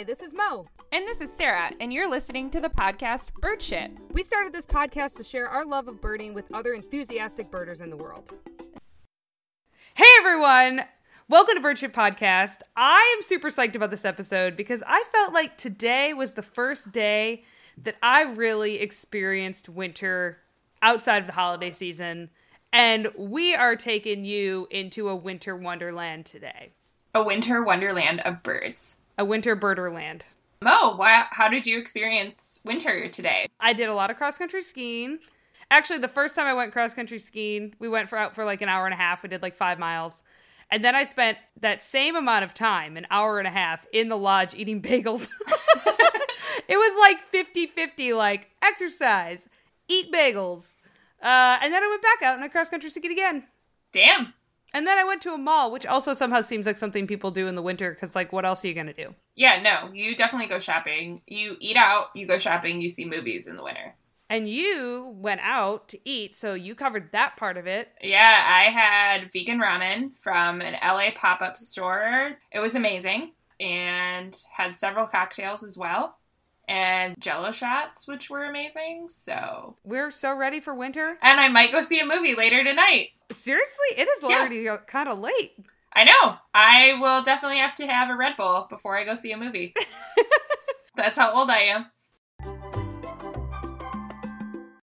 Hi, this is Mo. And this is Sarah, and you're listening to the podcast Bird Shit. We started this podcast to share our love of birding with other enthusiastic birders in the world. Hey everyone! Welcome to Bird Shit Podcast. I am super psyched about this episode because I felt like today was the first day that I really experienced winter outside of the holiday season, and we are taking you into a winter wonderland today. A winter wonderland of birds. A winter birderland. Mo, why, how did you experience winter today? I did a lot of cross country skiing. Actually, the first time I went cross country skiing, we went for out for like an hour and a half. We did like five miles. And then I spent that same amount of time, an hour and a half, in the lodge eating bagels. it was like 50 50, like exercise, eat bagels. Uh, and then I went back out and I cross country skied again. Damn. And then I went to a mall, which also somehow seems like something people do in the winter because, like, what else are you going to do? Yeah, no, you definitely go shopping. You eat out, you go shopping, you see movies in the winter. And you went out to eat, so you covered that part of it. Yeah, I had vegan ramen from an LA pop up store. It was amazing and had several cocktails as well and jello shots, which were amazing. So we're so ready for winter. And I might go see a movie later tonight. Seriously? It is already uh, yeah. kind of late. I know. I will definitely have to have a Red Bull before I go see a movie. That's how old I am.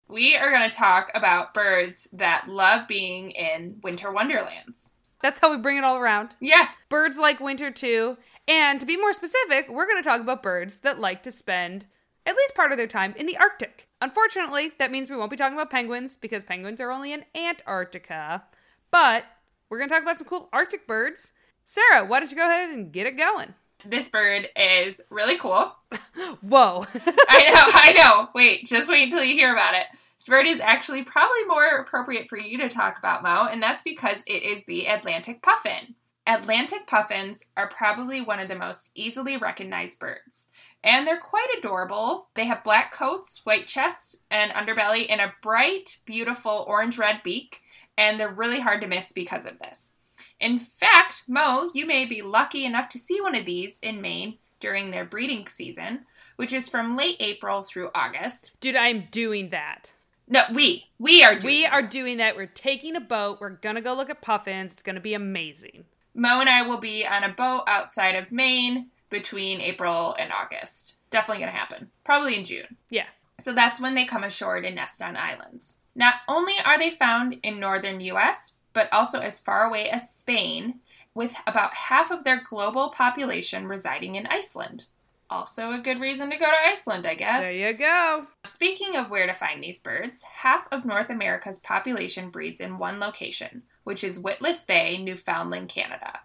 We are going to talk about birds that love being in winter wonderlands. That's how we bring it all around. Yeah. Birds like winter too. And to be more specific, we're going to talk about birds that like to spend at least part of their time in the Arctic. Unfortunately, that means we won't be talking about penguins because penguins are only in Antarctica. But we're going to talk about some cool Arctic birds. Sarah, why don't you go ahead and get it going? This bird is really cool. Whoa. I know, I know. Wait, just wait until you hear about it. This bird is actually probably more appropriate for you to talk about, Mo, and that's because it is the Atlantic puffin. Atlantic puffins are probably one of the most easily recognized birds, and they're quite adorable. They have black coats, white chests and underbelly, and a bright, beautiful orange red beak, and they're really hard to miss because of this. In fact, Mo, you may be lucky enough to see one of these in Maine during their breeding season, which is from late April through August. Dude, I'm doing that. No, we. We are doing We are doing that. We're taking a boat. We're going to go look at puffins. It's going to be amazing. Mo and I will be on a boat outside of Maine between April and August. Definitely going to happen. Probably in June. Yeah. So that's when they come ashore to nest on islands. Not only are they found in northern US, but also as far away as Spain, with about half of their global population residing in Iceland. Also, a good reason to go to Iceland, I guess. There you go. Speaking of where to find these birds, half of North America's population breeds in one location, which is Witless Bay, Newfoundland, Canada.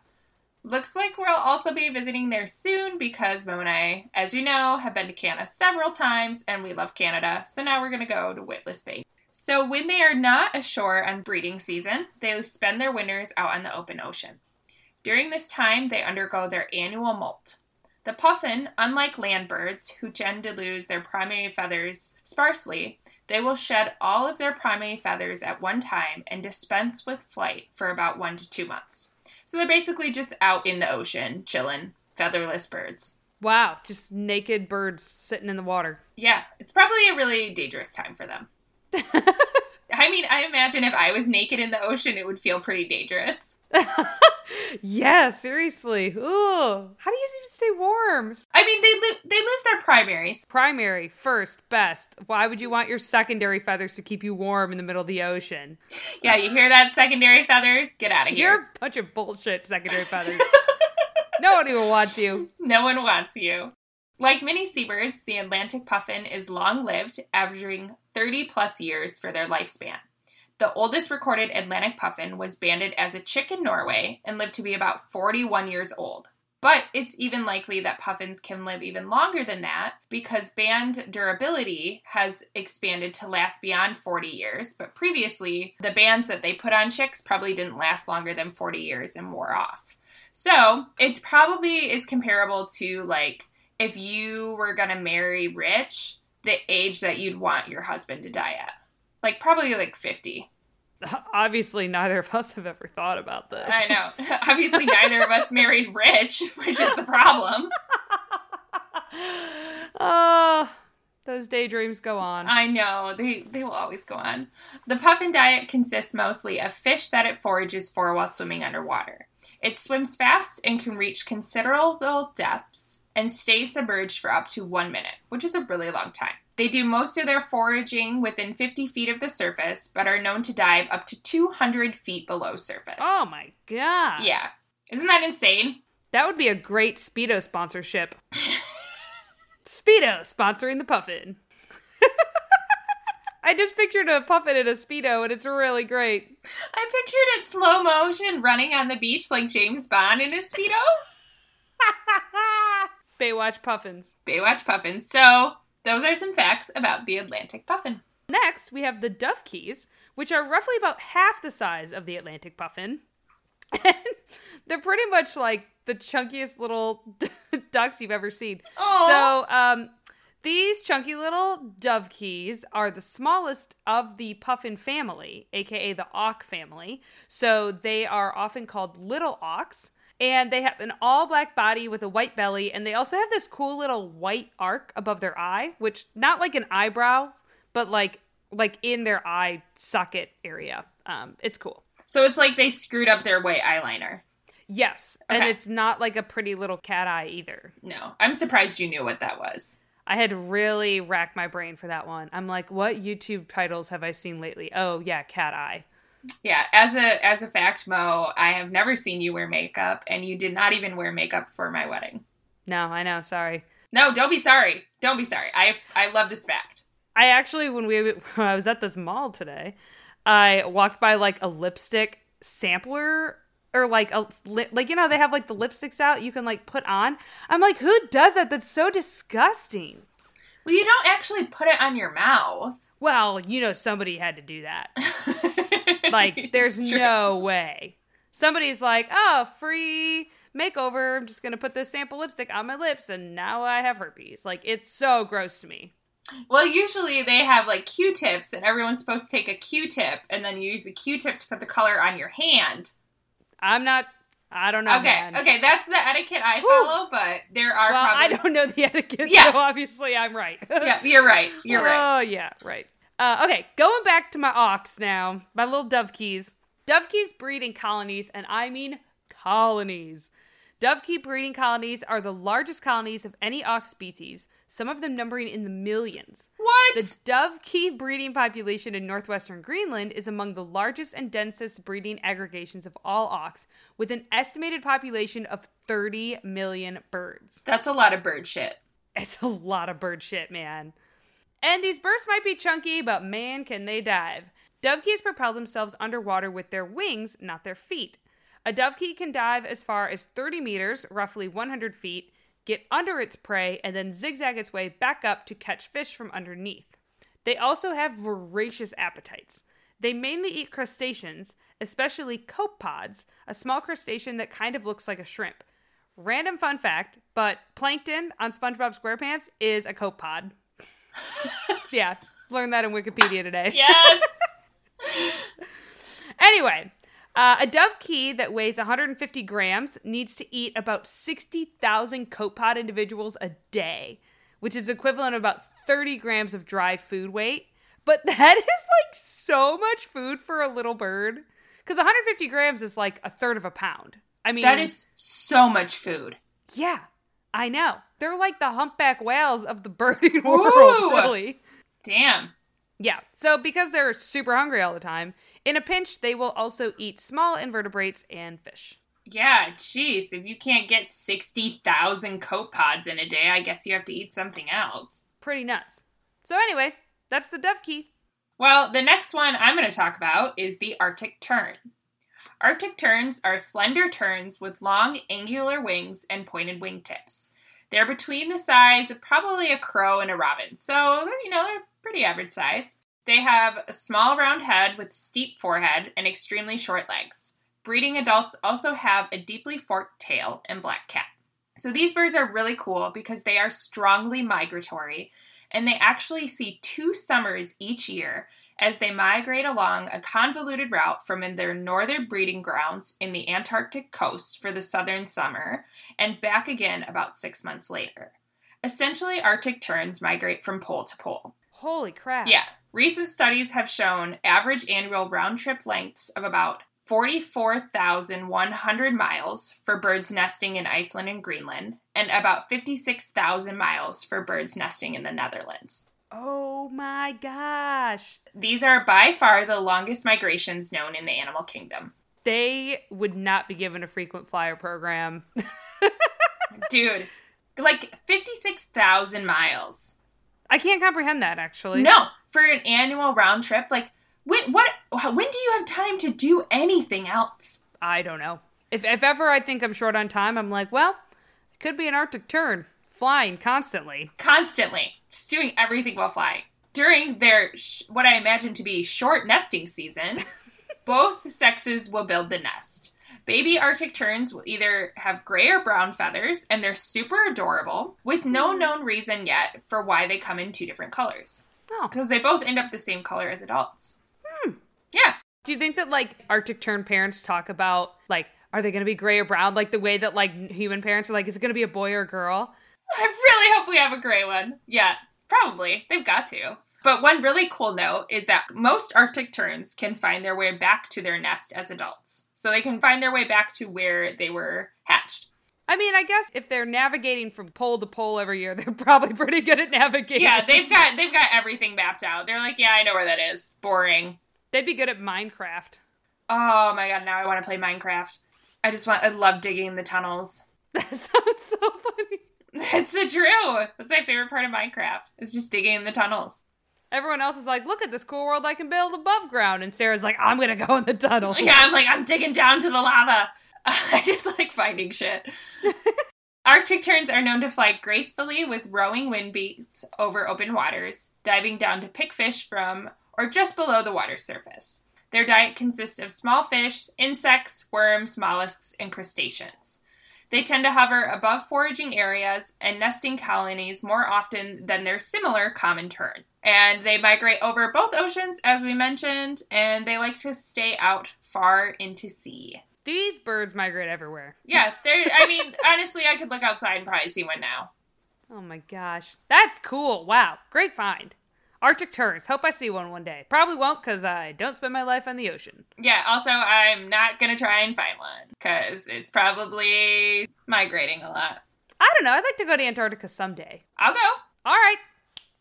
Looks like we'll also be visiting there soon because Mo and I, as you know, have been to Canada several times and we love Canada, so now we're going to go to Witless Bay. So, when they are not ashore on breeding season, they spend their winters out on the open ocean. During this time, they undergo their annual molt. The puffin, unlike land birds, who tend to lose their primary feathers sparsely, they will shed all of their primary feathers at one time and dispense with flight for about one to two months. So they're basically just out in the ocean, chilling, featherless birds. Wow, just naked birds sitting in the water. Yeah, it's probably a really dangerous time for them. I mean, I imagine if I was naked in the ocean, it would feel pretty dangerous. yeah, seriously. Ooh, how do you even stay warm? I mean, they lo- they lose their primaries. Primary first, best. Why would you want your secondary feathers to keep you warm in the middle of the ocean? Yeah, you hear that? Secondary feathers, get out of here. You're a bunch of bullshit. Secondary feathers. no one even wants you. No one wants you. Like many seabirds, the Atlantic puffin is long lived, averaging 30 plus years for their lifespan. The oldest recorded Atlantic puffin was banded as a chick in Norway and lived to be about 41 years old. But it's even likely that puffins can live even longer than that because band durability has expanded to last beyond 40 years. But previously, the bands that they put on chicks probably didn't last longer than 40 years and wore off. So it probably is comparable to like if you were to marry rich, the age that you'd want your husband to die at. Like probably like 50. Obviously, neither of us have ever thought about this. I know. Obviously, neither of us married rich, which is the problem. Ah, those daydreams go on. I know they they will always go on. The puffin diet consists mostly of fish that it forages for while swimming underwater. It swims fast and can reach considerable depths and stay submerged for up to one minute, which is a really long time. They do most of their foraging within 50 feet of the surface, but are known to dive up to 200 feet below surface. oh my god. Yeah. Isn't that insane? That would be a great Speedo sponsorship. Speedo sponsoring the puffin. I just pictured a puffin in a Speedo and it's really great. I pictured it slow motion running on the beach like James Bond in his Speedo. Baywatch puffins. Baywatch puffins. So, those are some facts about the Atlantic puffin. Next, we have the dovekies, which are roughly about half the size of the Atlantic puffin. And they're pretty much like the chunkiest little ducks you've ever seen. Aw. So, um, these chunky little dovekies are the smallest of the puffin family, aka the auk family. So, they are often called little auks. And they have an all black body with a white belly, and they also have this cool little white arc above their eye, which not like an eyebrow, but like like in their eye socket area. Um, it's cool. So it's like they screwed up their white eyeliner. Yes, and it's not like a pretty little cat eye either. No, I'm surprised you knew what that was. I had really racked my brain for that one. I'm like, what YouTube titles have I seen lately? Oh yeah, cat eye. Yeah, as a as a fact, Mo, I have never seen you wear makeup, and you did not even wear makeup for my wedding. No, I know. Sorry. No, don't be sorry. Don't be sorry. I I love this fact. I actually, when we when I was at this mall today, I walked by like a lipstick sampler or like a li- like you know they have like the lipsticks out you can like put on. I'm like, who does that? That's so disgusting. Well, you don't actually put it on your mouth. Well, you know somebody had to do that. Like, there's no way. Somebody's like, oh, free makeover. I'm just going to put this sample lipstick on my lips and now I have herpes. Like, it's so gross to me. Well, usually they have like Q-tips, and everyone's supposed to take a Q-tip, and then you use the Q-tip to put the color on your hand. I'm not, I don't know. okay, man. okay, that's the etiquette I Whew. follow, but there are Well, probably I don't know the etiquette, Yeah. so obviously I'm right. yeah, you're right. You're right. Oh, yeah, right. Uh, okay, going back to my auks now, my little dovekies. Dovekies breed in colonies, and I mean colonies. Dovekie breeding colonies are the largest colonies of any auks species, some of them numbering in the millions. What? The dovekie breeding population in northwestern Greenland is among the largest and densest breeding aggregations of all auks, with an estimated population of 30 million birds. That's a lot of bird shit. It's a lot of bird shit, man. And these birds might be chunky, but man, can they dive. Dovekies propel themselves underwater with their wings, not their feet. A dovekie can dive as far as 30 meters, roughly 100 feet, get under its prey, and then zigzag its way back up to catch fish from underneath. They also have voracious appetites. They mainly eat crustaceans, especially copepods, a small crustacean that kind of looks like a shrimp. Random fun fact, but plankton on SpongeBob SquarePants is a copepod. yeah, learned that in Wikipedia today. Yes. Anyway, uh, a dovekie that weighs 150 grams needs to eat about 60,000 copepod individuals a day, which is equivalent of about 30 grams of dry food weight. But that is like so much food for a little bird. Because 150 grams is like a third of a pound. I mean, that is so much food. yeah, I know. They're like the humpback whales of the birding Ooh. world, really. Damn. Yeah. So because they're super hungry all the time, in a pinch, they will also eat small invertebrates and fish. Yeah, jeez. If you can't get 60,000 copepods in a day, I guess you have to eat something else. Pretty nuts. So anyway, that's the dovekie. Well, the next one I'm going to talk about is the Arctic tern. Arctic terns are slender terns with long angular wings and pointed wingtips. They're between the size of probably a crow and a robin, so they're, you know, they're pretty average size. They have a small round head with steep forehead and extremely short legs. Breeding adults also have a deeply forked tail and black cap. So these birds are really cool because they are strongly migratory and they actually see two summers each year as they migrate along a convoluted route from their northern breeding grounds in the Antarctic coast for the southern summer and back again about six months later. Essentially, Arctic terns migrate from pole to pole. Holy crap. Yeah. Recent studies have shown average annual round trip lengths of about 44,100 miles for birds nesting in Iceland and Greenland, and about 56,000 miles for birds nesting in the Netherlands. Oh my gosh. These are by far the longest migrations known in the animal kingdom. They would not be given a frequent flyer program. Dude, like 56,000 miles. I can't comprehend that actually. No, for an annual round trip, like when what when do you have time to do anything else? I don't know. If if ever I think I'm short on time, I'm like, well, it could be an Arctic tern flying constantly. Constantly, just doing everything while flying. During their sh- what I imagine to be short nesting season, both sexes will build the nest. Baby Arctic terns will either have gray or brown feathers, and they're super adorable, with no mm-hmm. known reason yet for why they come in two different colors. Oh. Because they both end up the same color as adults. Hmm. Yeah. Do you think that like Arctic tern parents talk about like are they going to be gray or brown like the way that like human parents are like is it going to be a boy or a girl? I really hope we have a gray one. Yeah, probably. They've got to. But one really cool note is that most Arctic terns can find their way back to their nest as adults. So they can find their way back to where they were hatched. I mean, I guess if they're navigating from pole to pole every year, they're probably pretty good at navigating. Yeah, they've got they've got everything mapped out. They're like, yeah, I know where that is. Boring. They'd be good at Minecraft. Oh my god, now I want to play Minecraft. I just want I love digging the tunnels. That sounds so funny. It's so true. That's my favorite part of Minecraft. Is just digging in the tunnels. Everyone else is like, look at this cool world I can build above ground. And Sarah's like, I'm going to go in the tunnel. Yeah, I'm like, I'm digging down to the lava. I just like finding shit. Arctic terns are known to fly gracefully with rowing wind beats over open waters, diving down to pick fish from or just below the water surface. Their diet consists of small fish, insects, worms, mollusks, and crustaceans. They tend to hover above foraging areas and nesting colonies more often than their similar common tern. And they migrate over both oceans, as we mentioned, and they like to stay out far into sea. These birds migrate everywhere. Yeah, they're, I mean, honestly, I could look outside and probably see one now. Oh my gosh. That's cool. Wow. Great find. Arctic terns. Hope I see one one day. Probably won't because I don't spend my life on the ocean. Yeah, also, I'm not going to try and find one because it's probably migrating a lot. I don't know. I'd like to go to Antarctica someday. I'll go. All right.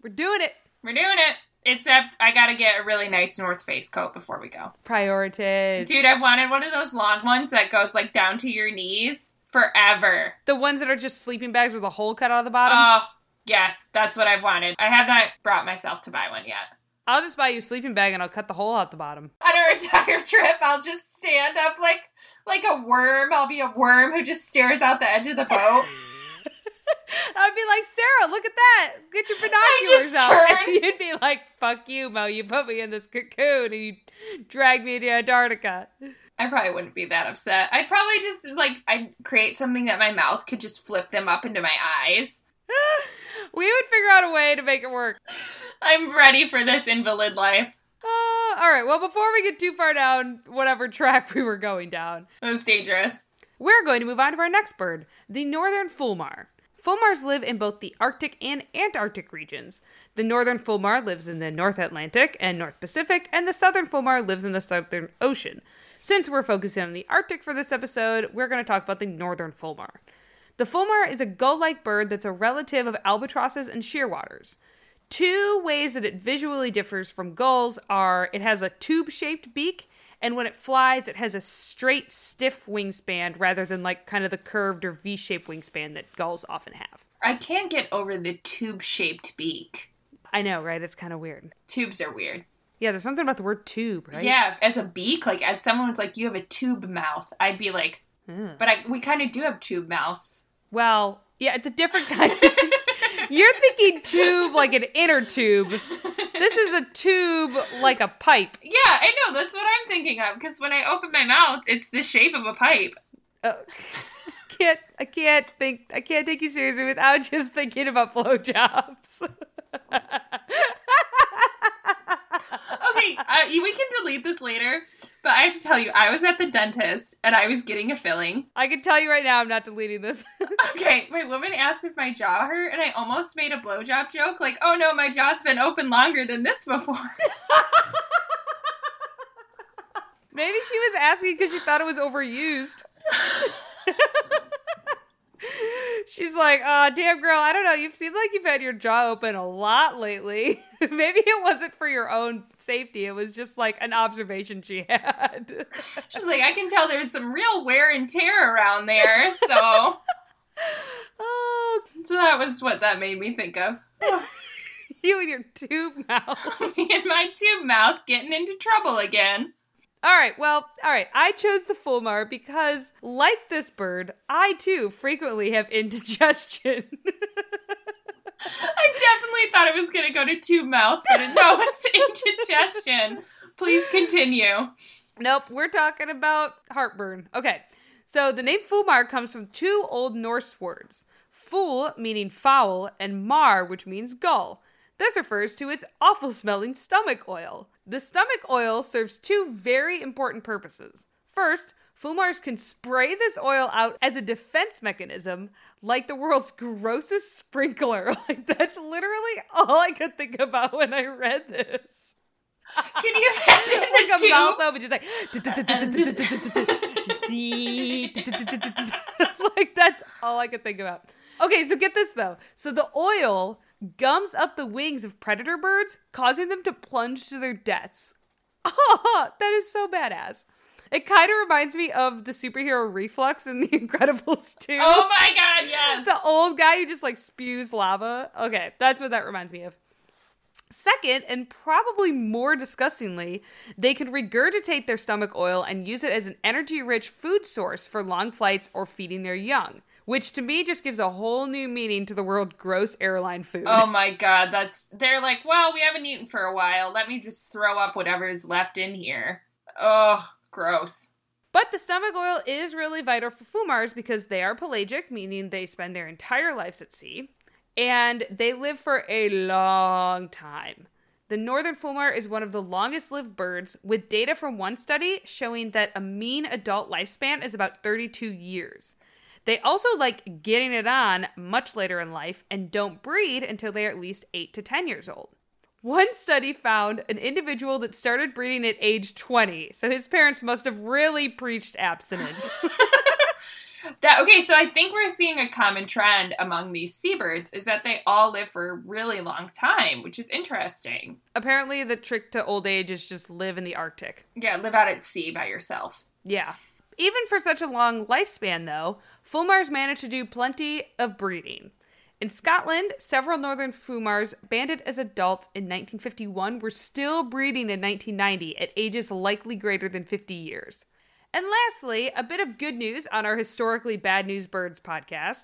We're doing it. We're doing it. Except I got to get a really nice North Face coat before we go. Priorities. Dude, I've wanted one of those long ones that goes like down to your knees forever. The ones that are just sleeping bags with a hole cut out of the bottom. Oh, yes, that's what I've wanted. I have not brought myself to buy one yet. I'll just buy you a sleeping bag and I'll cut the hole out the bottom. On our entire trip, I'll just stand up like like a worm. I'll be a worm who just stares out the edge of the boat. I'd be like, Sarah, look at that. Get your binoculars just out. tern. And you'd be like, fuck you, Mo. You put me in this cocoon and you dragged me to Antarctica. I probably wouldn't be that upset. I'd probably just like I'd create something that my mouth could just flip them up into my eyes. We would figure out a way to make it work. I'm ready for this invalid life. Uh, all right. Well, before we get too far down whatever track we were going down, It was dangerous. we're going to move on to our next bird, the northern fulmar. Fulmars live in both the Arctic and Antarctic regions. The northern fulmar lives in the North Atlantic and North Pacific, and the southern fulmar lives in the Southern Ocean. Since we're focusing on the Arctic for this episode, we're going to talk about the northern fulmar. The fulmar is a gull like bird that's a relative of albatrosses and shearwaters. Two ways that it visually differs from gulls are it has a tube shaped beak, and when it flies, it has a straight, stiff wingspan rather than like kind of the curved or V shaped wingspan that gulls often have. I can't get over the tube shaped beak. I know, right? It's kind of weird. Tubes are weird. Yeah, there's something about the word tube, right? Yeah, as a beak, like as someone's like, you have a tube mouth, I'd be like, Ugh. but I, we kind of do have tube mouths. Well, yeah, it's a different kind. You're thinking tube like an inner tube. This is a tube like a pipe. Yeah, I know. That's what I'm thinking of. Because when I open my mouth, it's the shape of a pipe. Uh, can't I can't think I can't take you seriously without just thinking about blowjobs. okay, uh, we can delete this later, but I have to tell you, I was at the dentist and I was getting a filling. I can tell you right now, I'm not deleting this. okay, my woman asked if my jaw hurt, and I almost made a blowjob joke, like, "Oh no, my jaw's been open longer than this before." Maybe she was asking because she thought it was overused. She's like, oh, damn, girl, I don't know. You seem like you've had your jaw open a lot lately. Maybe it wasn't for your own safety. It was just like an observation she had. She's like, I can tell there's some real wear and tear around there. So, oh, so that was what that made me think of. you and your tube mouth. me and my tube mouth getting into trouble again. All right, well, all right. I chose the fulmar because, like this bird, I too frequently have indigestion. I definitely thought it was going to go to tube mouth, but no, it's indigestion. Please continue. Nope, we're talking about heartburn. Okay, so the name fulmar comes from two Old Norse words ful, meaning foul, and mar, which means gull. This refers to its awful smelling stomach oil. The stomach oil serves two very important purposes. First, Fulmars can spray this oil out as a defense mechanism, like the world's grossest sprinkler. Like, that's literally all I could think about when I read this. Can you imagine like the a tube? mouth open, just like, like that's all I could think about. Okay, so get this though. So the oil gums up the wings of predator birds, causing them to plunge to their deaths. Oh, that is so badass. It kind of reminds me of the superhero Reflux in The Incredibles 2. Oh my god, yes! the old guy who just like spews lava. Okay, that's what that reminds me of. Second, and probably more disgustingly, they can regurgitate their stomach oil and use it as an energy rich food source for long flights or feeding their young, which to me just gives a whole new meaning to the word gross airline food. Oh my god, that's. They're like, well, we haven't eaten for a while. Let me just throw up whatever's left in here. Oh, gross. But the stomach oil is really vital for fulmars because they are pelagic, meaning they spend their entire lives at sea, and they live for a long time. The northern fulmar is one of the longest lived birds, with data from one study showing that a mean adult lifespan is about 32 years. They also like getting it on much later in life and don't breed until they're at least 8 to 10 years old. One study found an individual that started breeding at age 20, so his parents must have really preached abstinence. That okay, so I think we're seeing a common trend among these seabirds is that they all live for a really long time, which is interesting. Apparently, the trick to old age is just live in the Arctic. Yeah, live out at sea by yourself. Yeah. Even for such a long lifespan, though, fulmars manage to do plenty of breeding. In Scotland, several northern fulmars banded as adults in 1951 were still breeding in 1990 at ages likely greater than 50 years. And lastly, a bit of good news on our historically bad news birds podcast.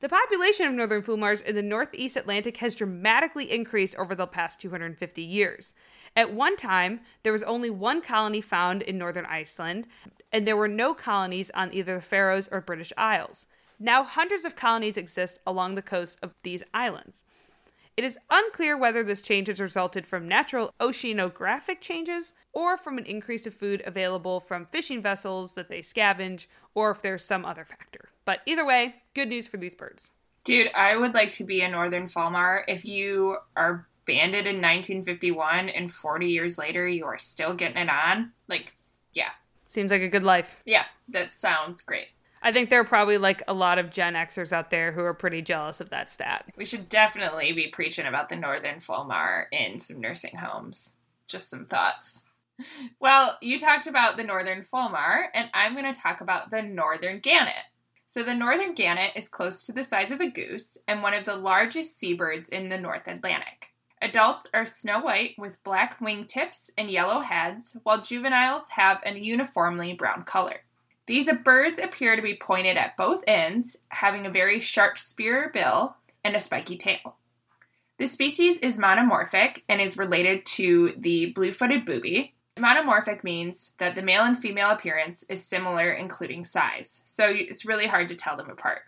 The population of northern fulmars in the northeast Atlantic has dramatically increased over the past 250 years. At one time, there was only one colony found in northern Iceland, and there were no colonies on either the Faroes or British Isles. Now, hundreds of colonies exist along the coast of these islands. It is unclear whether this change has resulted from natural oceanographic changes or from an increase of food available from fishing vessels that they scavenge, or if there's some other factor. But either way, good news for these birds. Dude, I would like to be a northern fulmar if you are banded in 1951 and 40 years later you are still getting it on. Like, yeah. Seems like a good life. Yeah, that sounds great. I think there are probably like a lot of Gen Xers out there who are pretty jealous of that stat. We should definitely be preaching about the northern fulmar in some nursing homes. Just some thoughts. Well, you talked about the northern fulmar, and I'm going to talk about the northern gannet. So, the northern gannet is close to the size of a goose and one of the largest seabirds in the North Atlantic. Adults are snow white with black wingtips and yellow heads, while juveniles have a uniformly brown color. These birds appear to be pointed at both ends, having a very sharp spear bill and a spiky tail. The species is monomorphic and is related to the blue footed booby. Monomorphic means that the male and female appearance is similar, including size, so it's really hard to tell them apart.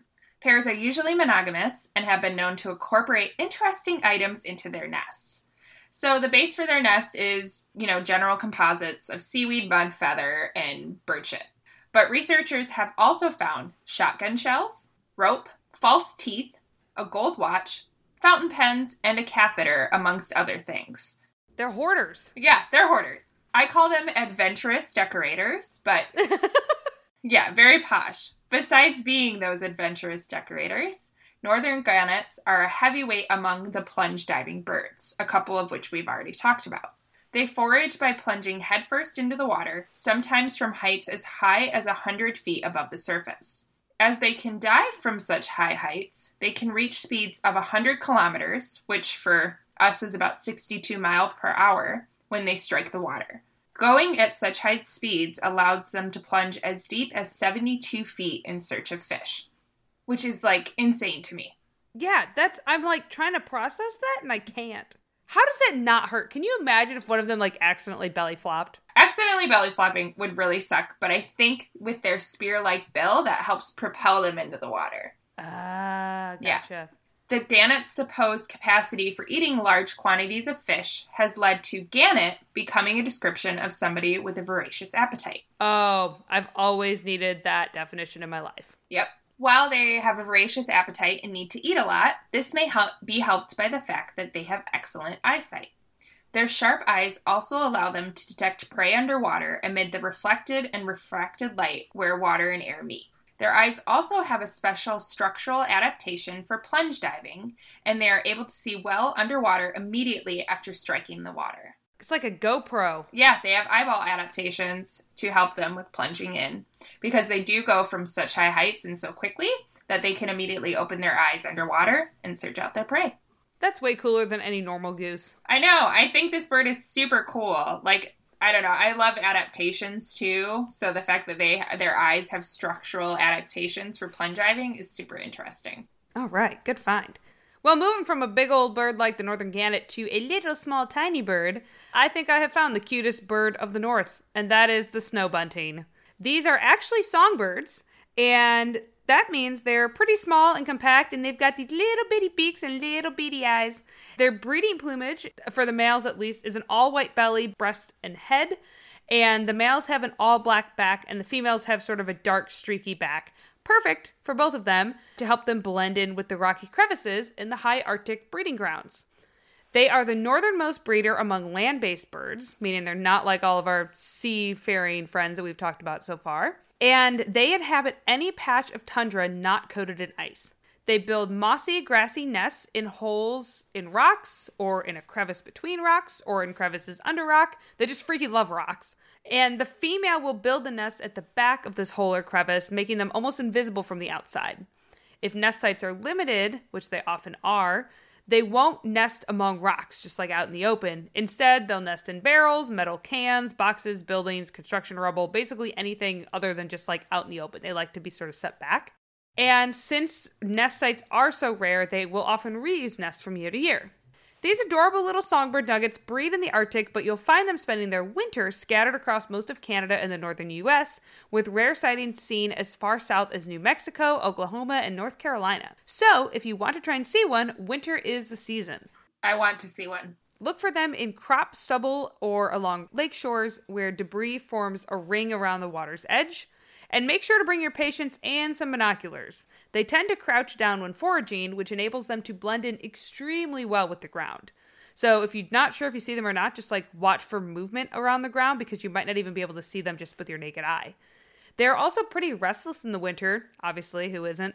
Pairs are usually monogamous and have been known to incorporate interesting items into their nests. So the base for their nest is, you know, general composites of seaweed, mud, feather, and bird shit. But researchers have also found shotgun shells, rope, false teeth, a gold watch, fountain pens, and a catheter, amongst other things. They're hoarders. Yeah, they're hoarders. I call them adventurous decorators, but yeah, very posh. Besides being those adventurous decorators, northern gannets are a heavyweight among the plunge diving birds, a couple of which we've already talked about. They forage by plunging headfirst into the water, sometimes from heights as high as 100 feet above the surface. As they can dive from such high heights, they can reach speeds of 100 kilometers, which for us is about 62 miles per hour, when they strike the water. Going at such high speeds allows them to plunge as deep as 72 feet in search of fish, which is like insane to me. Yeah, that's I'm like trying to process that and I can't. How does it not hurt? Can you imagine if one of them like accidentally belly flopped? Accidentally belly flopping would really suck, but I think with their spear like bill, that helps propel them into the water. Ah, Yeah. gotcha. The gannet's supposed capacity for eating large quantities of fish has led to gannet becoming a description of somebody with a voracious appetite. Oh, I've always needed that definition in my life. Yep. While they have a voracious appetite and need to eat a lot, this may help be helped by the fact that they have excellent eyesight. Their sharp eyes also allow them to detect prey underwater amid the reflected and refracted light where water and air meet. Their eyes also have a special structural adaptation for plunge diving, and they are able to see well underwater immediately after striking the water. It's like a GoPro. Yeah, they have eyeball adaptations to help them with plunging in because they do go from such high heights and so quickly that they can immediately open their eyes underwater and search out their prey. That's way cooler than any normal goose. I know. I think this bird is super cool. Like I don't know. I love adaptations too. So the fact that they their eyes have structural adaptations for plunge diving is super interesting. All right, good find. Well, moving from a big old bird like the northern gannet to a little small tiny bird, I think I have found the cutest bird of the north, and that is the snow bunting. These are actually songbirds, and that means they're pretty small and compact, and they've got these little bitty beaks and little bitty eyes. Their breeding plumage, for the males at least, is an all white belly, breast, and head. And the males have an all black back, and the females have sort of a dark, streaky back. Perfect for both of them to help them blend in with the rocky crevices in the high Arctic breeding grounds. They are the northernmost breeder among land based birds, meaning they're not like all of our seafaring friends that we've talked about so far. And they inhabit any patch of tundra not coated in ice. They build mossy, grassy nests in holes in rocks, or in a crevice between rocks, or in crevices under rock. They just freaking love rocks. And the female will build the nest at the back of this hole or crevice, making them almost invisible from the outside. If nest sites are limited, which they often are, they won't nest among rocks, just like out in the open. Instead, they'll nest in barrels, metal cans, boxes, buildings, construction rubble, basically anything other than just like out in the open. They like to be sort of set back. And since nest sites are so rare, they will often reuse nests from year to year. These adorable little songbird nuggets breed in the Arctic, but you'll find them spending their winter scattered across most of Canada and the northern US, with rare sightings seen as far south as New Mexico, Oklahoma, and North Carolina. So, if you want to try and see one, winter is the season. I want to see one. Look for them in crop stubble or along lake shores where debris forms a ring around the water's edge. And make sure to bring your patience and some binoculars. They tend to crouch down when foraging, which enables them to blend in extremely well with the ground. So if you're not sure if you see them or not, just like watch for movement around the ground because you might not even be able to see them just with your naked eye. They're also pretty restless in the winter, obviously, who isn't?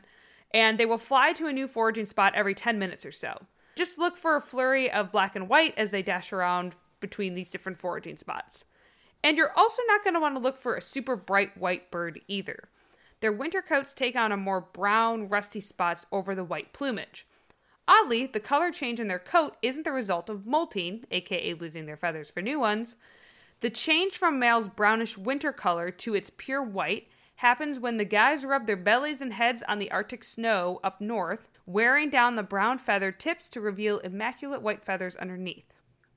And they will fly to a new foraging spot every 10 minutes or so. Just look for a flurry of black and white as they dash around between these different foraging spots. And you're also not going to want to look for a super bright white bird either. Their winter coats take on a more brown, rusty spots over the white plumage. Oddly, the color change in their coat isn't the result of molting, aka losing their feathers for new ones. The change from male's brownish winter color to its pure white happens when the guys rub their bellies and heads on the Arctic snow up north, wearing down the brown feather tips to reveal immaculate white feathers underneath.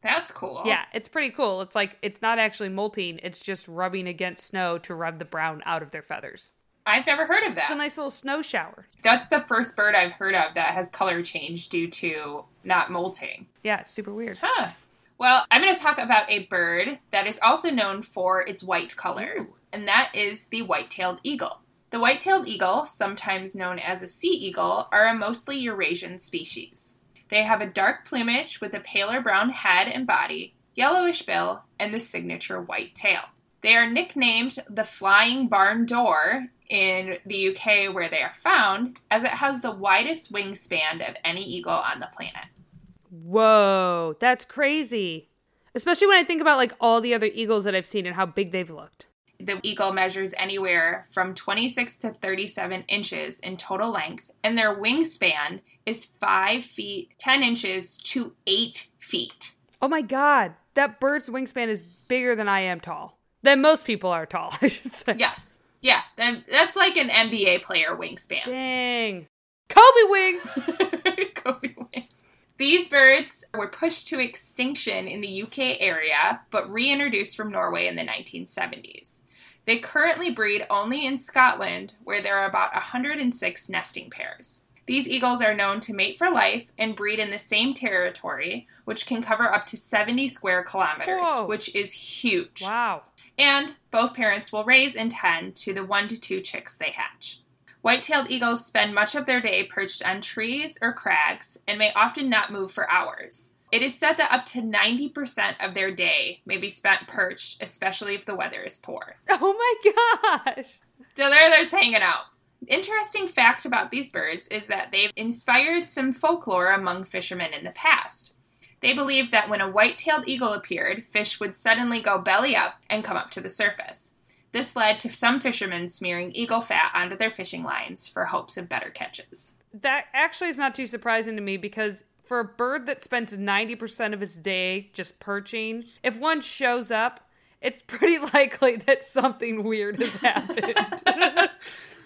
That's cool. Yeah, it's pretty cool. It's like it's not actually molting, it's just rubbing against snow to rub the brown out of their feathers. I've never heard of that. It's a nice little snow shower. That's the first bird I've heard of that has color change due to not molting. Yeah, it's super weird. Huh. Well, I'm going to talk about a bird that is also known for its white color, and that is the white tailed eagle. The white tailed eagle, sometimes known as a sea eagle, are a mostly Eurasian species. They have a dark plumage with a paler brown head and body, yellowish bill, and the signature white tail. They are nicknamed the Flying Barn Door in the UK where they are found, as it has the widest wingspan of any eagle on the planet. Whoa, that's crazy. Especially when I think about like all the other eagles that I've seen and how big they've looked. The eagle measures anywhere from 26 to 37 inches in total length, and their wingspan is 5 feet 10 inches to 8 feet. Oh my god, that bird's wingspan is bigger than I am tall. Than most people are tall, I should say. Yes. Yeah, then that's like an NBA player wingspan. Dang. Kobe wings! Kobe wings. These birds were pushed to extinction in the UK area, but reintroduced from Norway in the 1970s. They currently breed only in Scotland, where there are about 106 nesting pairs. These eagles are known to mate for life and breed in the same territory, which can cover up to 70 square kilometers, Whoa. which is huge. Wow. And both parents will raise and tend to the one to two chicks they hatch. White tailed eagles spend much of their day perched on trees or crags and may often not move for hours. It is said that up to 90% of their day may be spent perched, especially if the weather is poor. Oh my gosh. So they're, they're just hanging out. Interesting fact about these birds is that they've inspired some folklore among fishermen in the past. They believed that when a white tailed eagle appeared, fish would suddenly go belly up and come up to the surface. This led to some fishermen smearing eagle fat onto their fishing lines for hopes of better catches. That actually is not too surprising to me because for a bird that spends 90% of its day just perching, if one shows up, it's pretty likely that something weird has happened.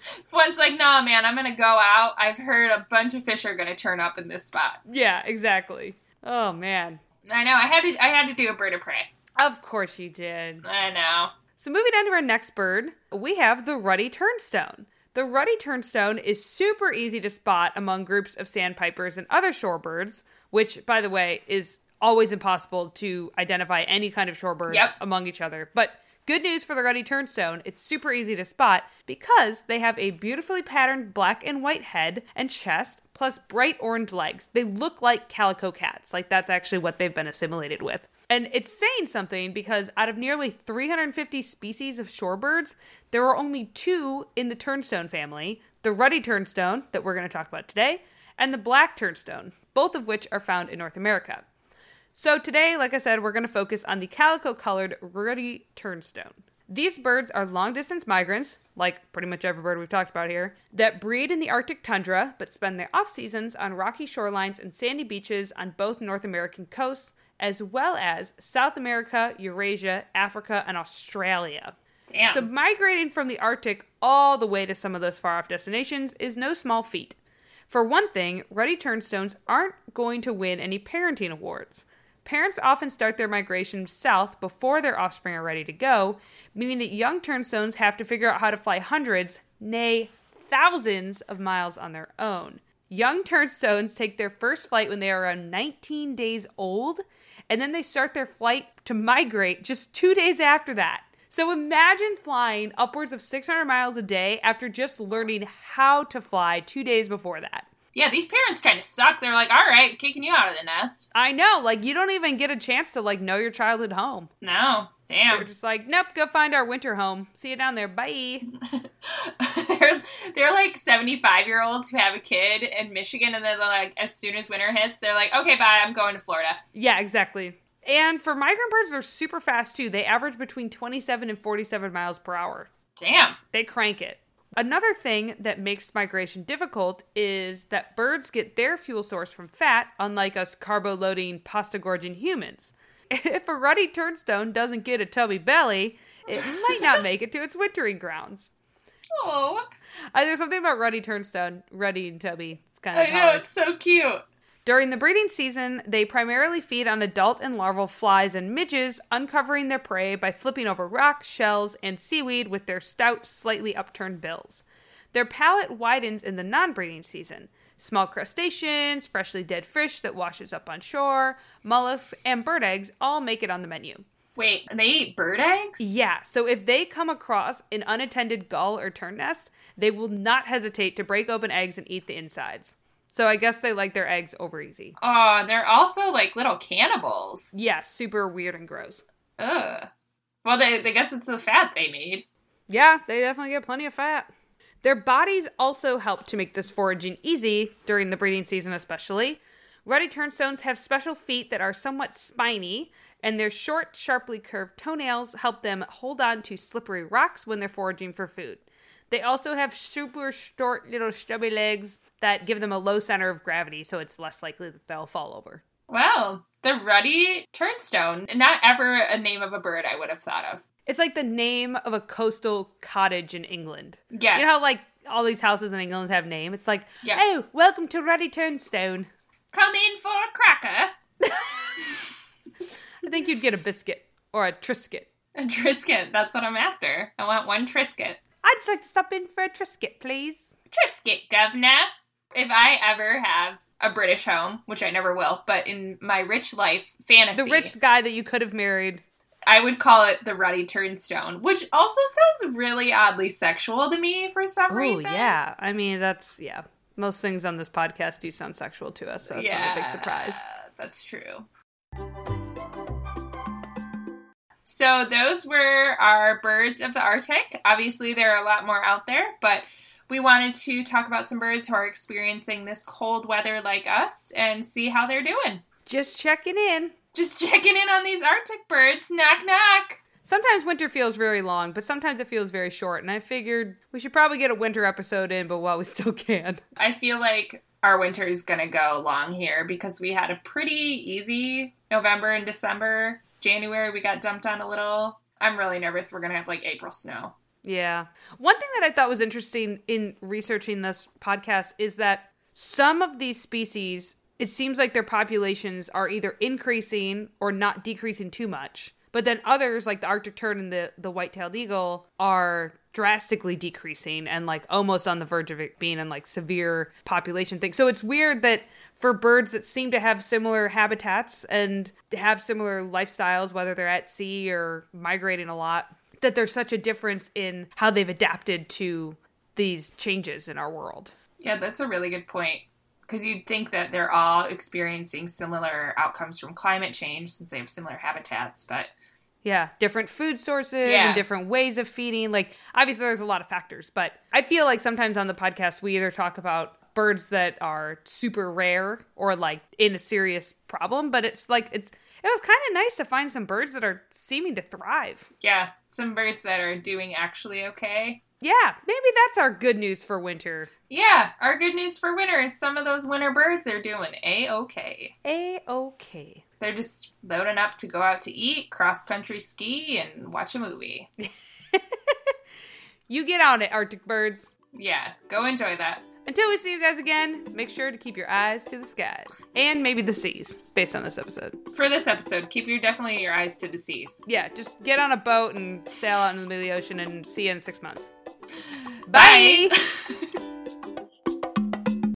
One's like, nah, man, I'm gonna go out. I've heard a bunch of fish are gonna turn up in this spot. yeah, exactly. Oh man. I know. I had to. I had to do a bird of prey. Of course you did. I know. So moving on to our next bird, we have the ruddy turnstone. The ruddy turnstone is super easy to spot among groups of sandpipers and other shorebirds, which, by the way, is always impossible to identify any kind of shorebirds Yep. among each other. But good news for the ruddy turnstone, it's super easy to spot because they have a beautifully patterned black and white head and chest, plus bright orange legs. They look like calico cats, like that's actually what they've been assimilated with. And it's saying something because out of nearly 350 species of shorebirds, there are only two in the turnstone family the ruddy turnstone, that we're going to talk about today, and the black turnstone, both of which are found in North America. So today, like I said, we're going to focus on the calico colored ruddy turnstone. These birds are long distance migrants, like pretty much every bird we've talked about here, that breed in the Arctic tundra but spend their off seasons on rocky shorelines and sandy beaches on both North American coasts, as well as South America, Eurasia, Africa, and Australia. Damn. So migrating from the Arctic all the way to some of those far off destinations is no small feat. For one thing, ruddy turnstones aren't going to win any parenting awards. Parents often start their migration south before their offspring are ready to go, meaning that young turnstones have to figure out how to fly hundreds, nay, thousands of miles on their own. Young turnstones take their first flight when they are around 19 days old, and then they start their flight to migrate just two days after that. So imagine flying upwards of 600 miles a day after just learning how to fly two days before that. Yeah, these parents kind of suck. They're like, all right, kicking you out of the nest. I know, like you don't even get a chance to like know your childhood home. No, Damn. They're just like, nope, go find our winter home. See you down there. Bye. they're they're like seventy five year olds who have a kid in Michigan, and then they're like, as soon as winter hits, they're like, okay, bye, I'm going to Florida. Yeah, exactly. And for migrant birds, they're super fast too. They average between 27 and 47 miles per hour. Damn. They crank it. Another thing that makes migration difficult is that birds get their fuel source from fat, unlike us carbo loading, pasta gorging humans. If a ruddy turnstone doesn't get a tubby belly, it might not make it to its wintering grounds. Oh, Uh, there's something about ruddy turnstone, ruddy and tubby. It's kind of I know it's so cute. During the breeding season, they primarily feed on adult and larval flies and midges, uncovering their prey by flipping over rocks, shells, and seaweed with their stout, slightly upturned bills. Their palate widens in the non breeding season. Small crustaceans, freshly dead fish that washes up on shore, mollusks, and bird eggs all make it on the menu. Wait, they eat bird eggs? Yeah, so if they come across an unattended gull or tern nest, they will not hesitate to break open eggs and eat the insides. So I guess they like their eggs over easy. Oh, they're also like little cannibals. Yeah, super weird and gross. Ugh. Well, they, they guess it's the fat they need. Yeah, they definitely get plenty of fat. Their bodies also help to make this foraging easy during the breeding season, especially. Ruddy turnstones have special feet that are somewhat spiny, and their short, sharply curved toenails help them hold on to slippery rocks when they're foraging for food. They also have super short little stubby legs that give them a low center of gravity, so it's less likely that they'll fall over. Wow, the ruddy turnstone. Not ever a name of a bird I would have thought of. It's like the name of a coastal cottage in England. Yes. You know how like all these houses in England have name? It's like, Yeah. oh, welcome to Ruddy Turnstone. Come in for a cracker. I think you'd get a biscuit or a Triscuit. A Triscuit. That's what I'm after. I want one Triscuit. I'd just like to stop in for a Triscuit, please. Triscuit, governor. If I ever have a British home, which I never will, but in my rich life fantasy, The rich guy that you could have married. I would call it the Ruddy Turnstone, which also sounds really oddly sexual to me for some Oh, reason. yeah. I mean, that's, yeah. Most things on this podcast do sound sexual to us, so it's not a big surprise. That's true. So those were our birds of the Arctic. Obviously, there are a lot more out there, but we wanted to talk about some birds who are experiencing this cold weather like us and see how they're doing. Just checking in. Just checking in on these Arctic birds. Knock knock. Sometimes winter feels very long, but sometimes it feels very short, and I figured we should probably get a winter episode in, but while we still can. I feel like our winter is going to go long here because we had a pretty easy November and December. January, we got dumped on a little. I'm really nervous we're going to have like April snow. Yeah. One thing that I thought was interesting in researching this podcast is that some of these species, it seems like their populations are either increasing or not decreasing too much. But then others, like the Arctic tern and the, the white tailed eagle, are drastically decreasing and like almost on the verge of it being in like severe population thing. So it's weird that for birds that seem to have similar habitats and have similar lifestyles, whether they're at sea or migrating a lot, that there's such a difference in how they've adapted to these changes in our world. Yeah, that's a really good point. Because you'd think that they're all experiencing similar outcomes from climate change since they have similar habitats, but Yeah, different food sources Yeah. and different ways of feeding. Like, obviously, there's a lot of factors, but I feel like sometimes on the podcast, we either talk about birds that are super rare or like in a serious problem, but it's like, it's, it was kind of nice to find some birds that are seeming to thrive. yeah, some birds that are doing actually okay. Yeah, maybe that's our good news for winter. Yeah, our good news for winter is some of those winter birds are doing a okay. A okay. They're just loading up to go out to eat, cross country ski, and watch a movie. You get on it, Arctic birds. Yeah, go enjoy that. Until we see you guys again, make sure to keep your eyes to the skies and maybe the seas based on this episode. For this episode, keep your definitely your eyes to the seas. Yeah, just get on a boat and sail out into the middle of the ocean and see you in six months. Bye.